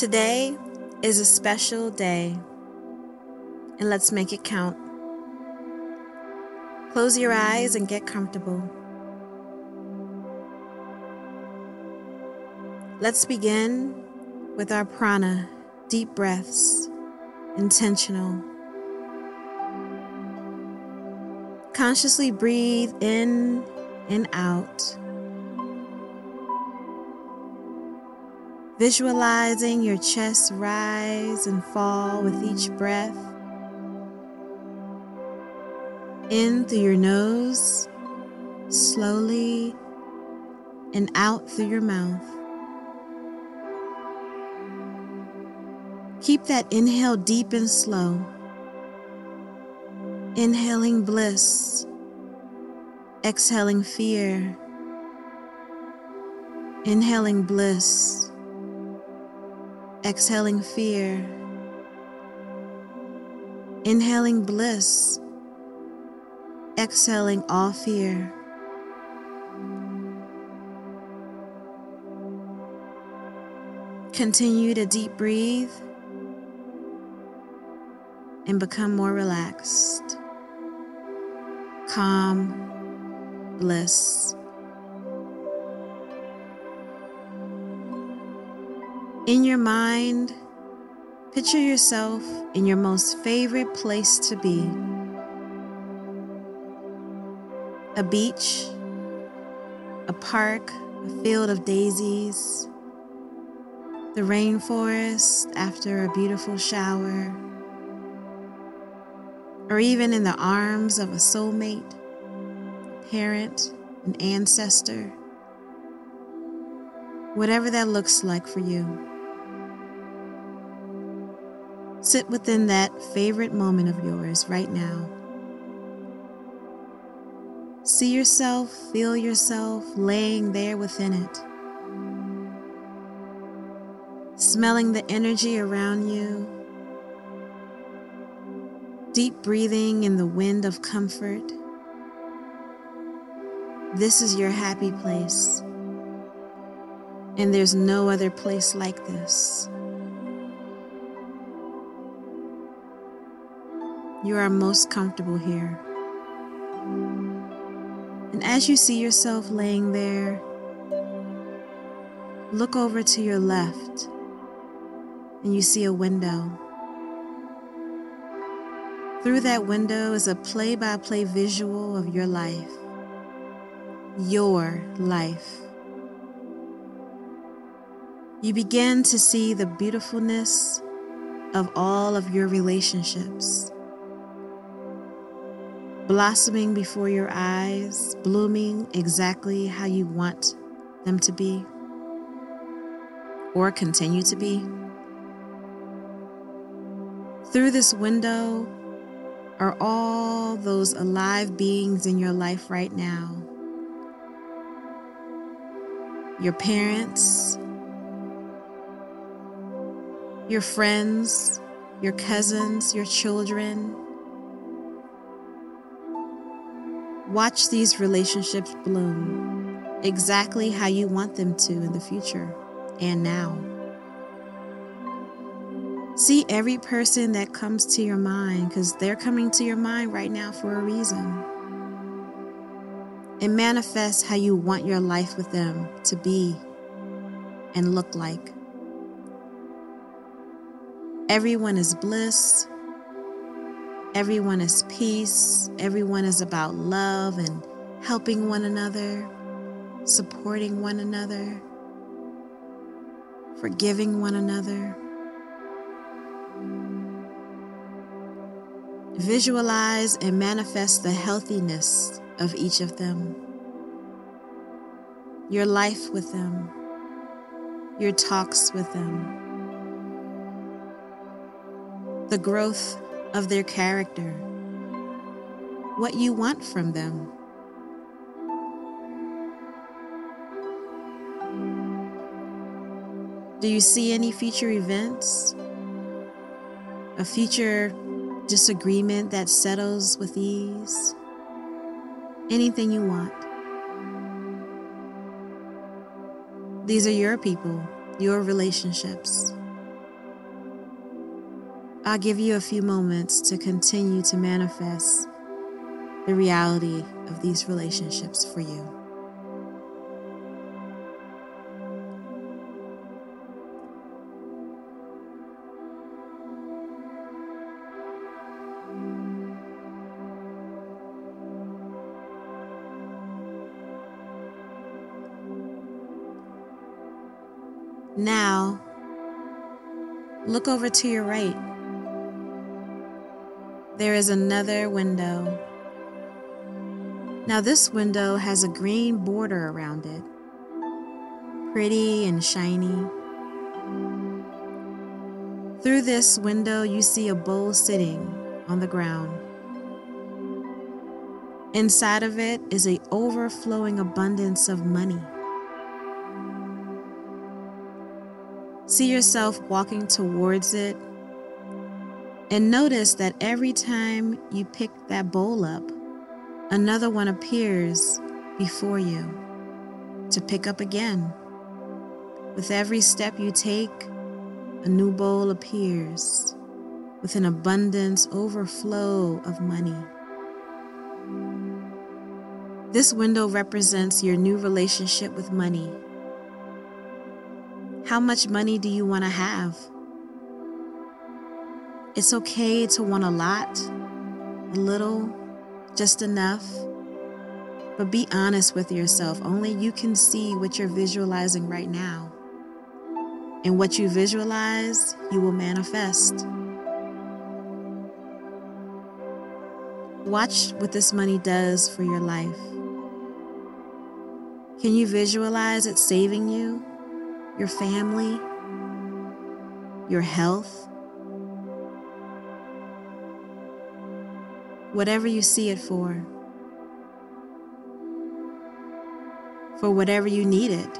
Today is a special day, and let's make it count. Close your eyes and get comfortable. Let's begin with our prana, deep breaths, intentional. Consciously breathe in and out. Visualizing your chest rise and fall with each breath. In through your nose, slowly, and out through your mouth. Keep that inhale deep and slow. Inhaling bliss, exhaling fear, inhaling bliss, exhaling fear, inhaling bliss, exhaling all fear. Continue to deep breathe and become more relaxed, calm, bliss. In your mind, picture yourself in your most favorite place to be a beach, a park, a field of daisies, the rainforest after a beautiful shower or even in the arms of a soulmate, parent, an ancestor, whatever that looks like for you. Sit within that favorite moment of yours right now. See yourself, feel yourself laying there within it. Smelling the energy around you Deep breathing in the wind of comfort. This is your happy place. And there's no other place like this. You are most comfortable here. And as you see yourself laying there, look over to your left and you see a window. Through that window is a play by play visual of your life. Your life. You begin to see the beautifulness of all of your relationships. Blossoming before your eyes, blooming exactly how you want them to be or continue to be. Through this window, are all those alive beings in your life right now. Your parents, your friends, your cousins, your children. Watch these relationships bloom exactly how you want them to in the future and now. See every person that comes to your mind because they're coming to your mind right now for a reason. And manifest how you want your life with them to be and look like. Everyone is bliss. Everyone is peace. Everyone is about love and helping one another, supporting one another, forgiving one another. Visualize and manifest the healthiness of each of them, your life with them, your talks with them, the growth of their character, what you want from them. Do you see any future events? A future disagreement that settles with ease, anything you want. These are your people, your relationships, I'll give you a few moments to continue to manifest the reality of these relationships for you. Now, look over to your right. There is another window. Now, this window has a green border around it, pretty and shiny. Through this window, you see a bowl sitting on the ground. Inside of it is a overflowing abundance of money. See yourself walking towards it. And notice that every time you pick that bowl up, another one appears before you to pick up again. With every step you take, a new bowl appears with an abundance overflow of money. This window represents your new relationship with money how much money do you want to have? It's okay to want a lot, a little, just enough. But be honest with yourself. Only you can see what you're visualizing right now. And what you visualize, you will manifest. Watch what this money does for your life. Can you visualize it saving you? your family, your health. Whatever you see it for, for whatever you need it.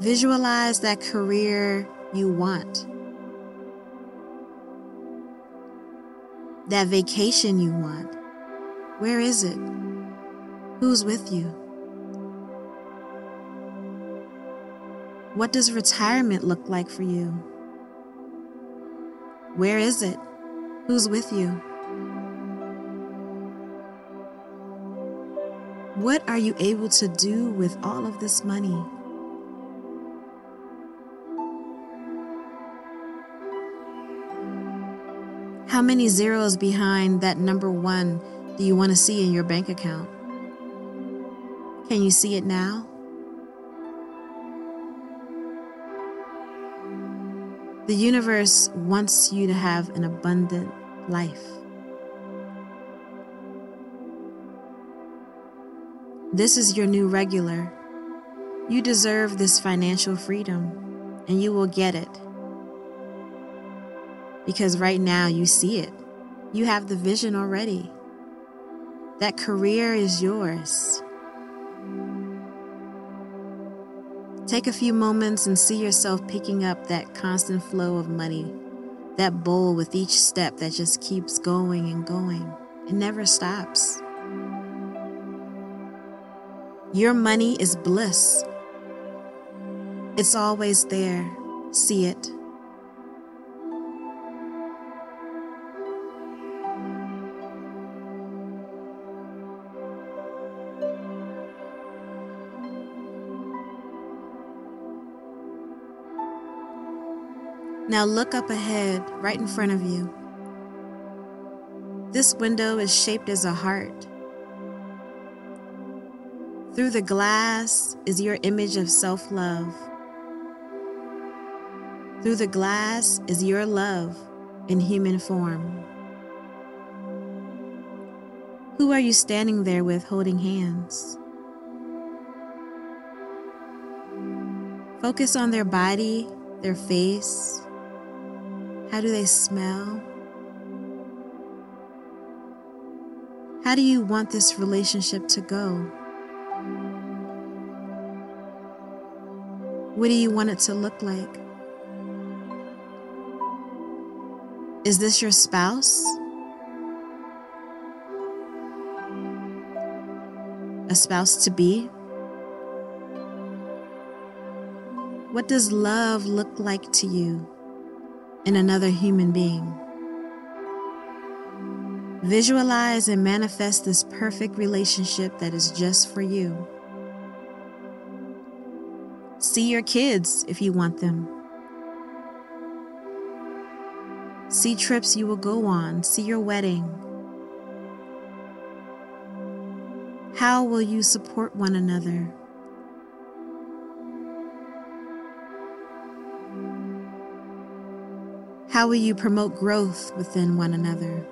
Visualize that career you want, that vacation you want. Where is it? Who's with you? What does retirement look like for you? Where is it? Who's with you? What are you able to do with all of this money? How many zeros behind that number one do you want to see in your bank account? Can you see it now? The universe wants you to have an abundant life. This is your new regular. You deserve this financial freedom, and you will get it. Because right now you see it. You have the vision already. That career is yours. Take a few moments and see yourself picking up that constant flow of money, that bowl with each step that just keeps going and going. It never stops. Your money is bliss. It's always there. See it. Now look up ahead, right in front of you. This window is shaped as a heart. Through the glass is your image of self love. Through the glass is your love in human form. Who are you standing there with holding hands? Focus on their body, their face, how do they smell? How do you want this relationship to go? What do you want it to look like? Is this your spouse? A spouse to be? What does love look like to you? In another human being. Visualize and manifest this perfect relationship that is just for you. See your kids if you want them. See trips you will go on. See your wedding. How will you support one another? How will you promote growth within one another?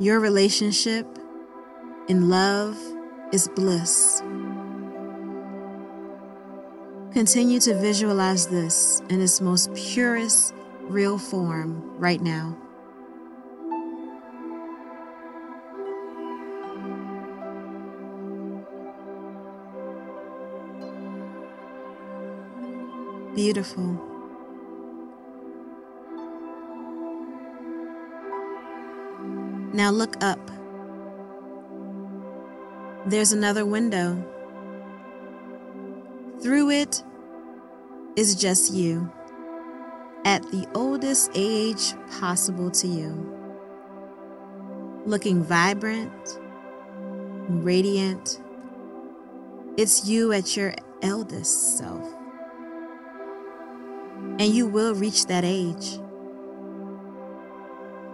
Your relationship in love is bliss. Continue to visualize this in its most purest, real form right now. Beautiful. Now look up. There's another window. Through it is just you at the oldest age possible to you. Looking vibrant, radiant. It's you at your eldest self. And you will reach that age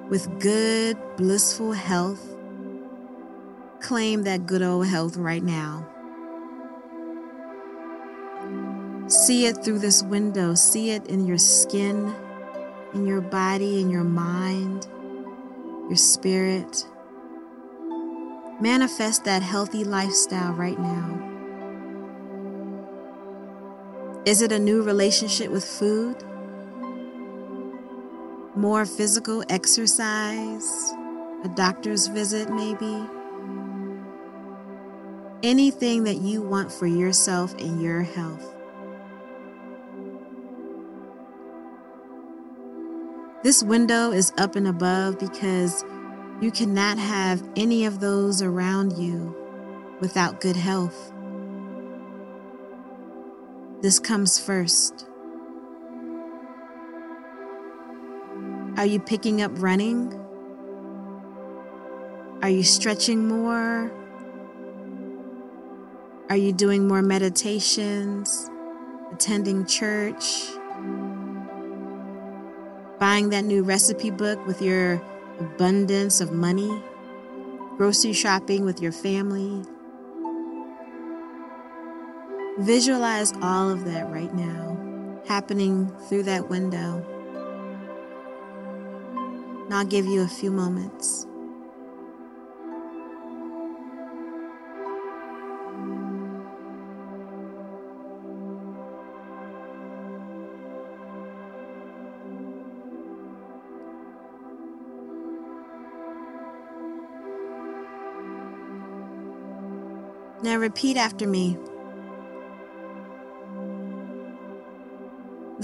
with good, blissful health. Claim that good old health right now. See it through this window. See it in your skin, in your body, in your mind, your spirit. Manifest that healthy lifestyle right now. Is it a new relationship with food? More physical exercise? A doctor's visit, maybe? Anything that you want for yourself and your health. This window is up and above because you cannot have any of those around you without good health. This comes first. Are you picking up running? Are you stretching more? Are you doing more meditations? Attending church? Buying that new recipe book with your abundance of money? Grocery shopping with your family? Visualize all of that right now happening through that window. And I'll give you a few moments. Now repeat after me.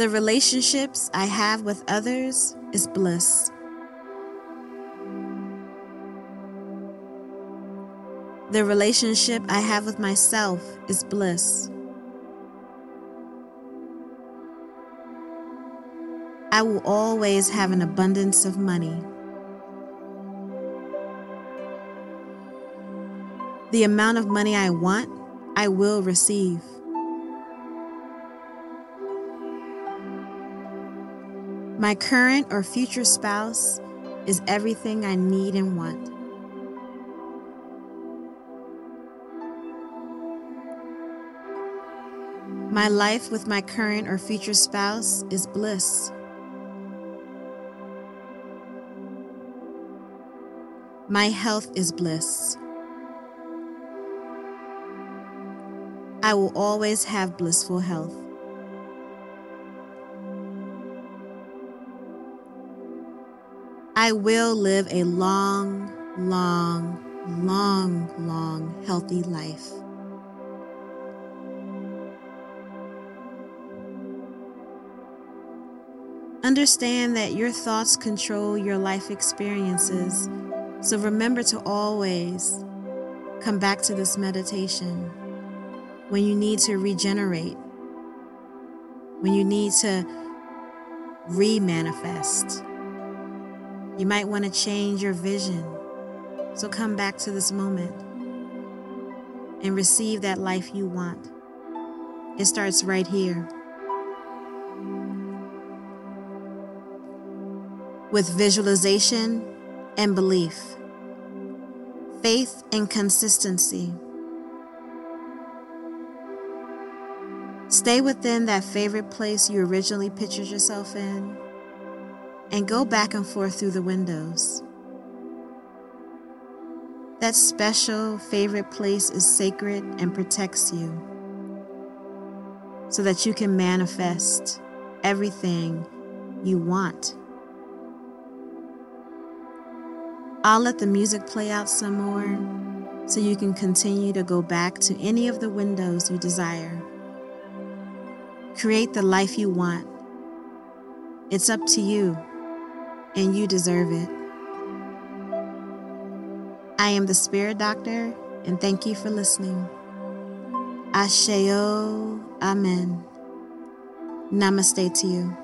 The relationships I have with others is bliss. The relationship I have with myself is bliss. I will always have an abundance of money. The amount of money I want, I will receive. My current or future spouse is everything I need and want. My life with my current or future spouse is bliss. My health is bliss. I will always have blissful health. I will live a long, long, long, long, healthy life. Understand that your thoughts control your life experiences, so remember to always come back to this meditation when you need to regenerate, when you need to re manifest. You might want to change your vision. So come back to this moment and receive that life you want. It starts right here. With visualization and belief, faith and consistency. Stay within that favorite place you originally pictured yourself in and go back and forth through the windows. That special favorite place is sacred and protects you so that you can manifest everything you want. I'll let the music play out some more so you can continue to go back to any of the windows you desire. Create the life you want. It's up to you, and you deserve it. I am the Spirit Doctor, and thank you for listening. Asheo, Amen. Namaste to you.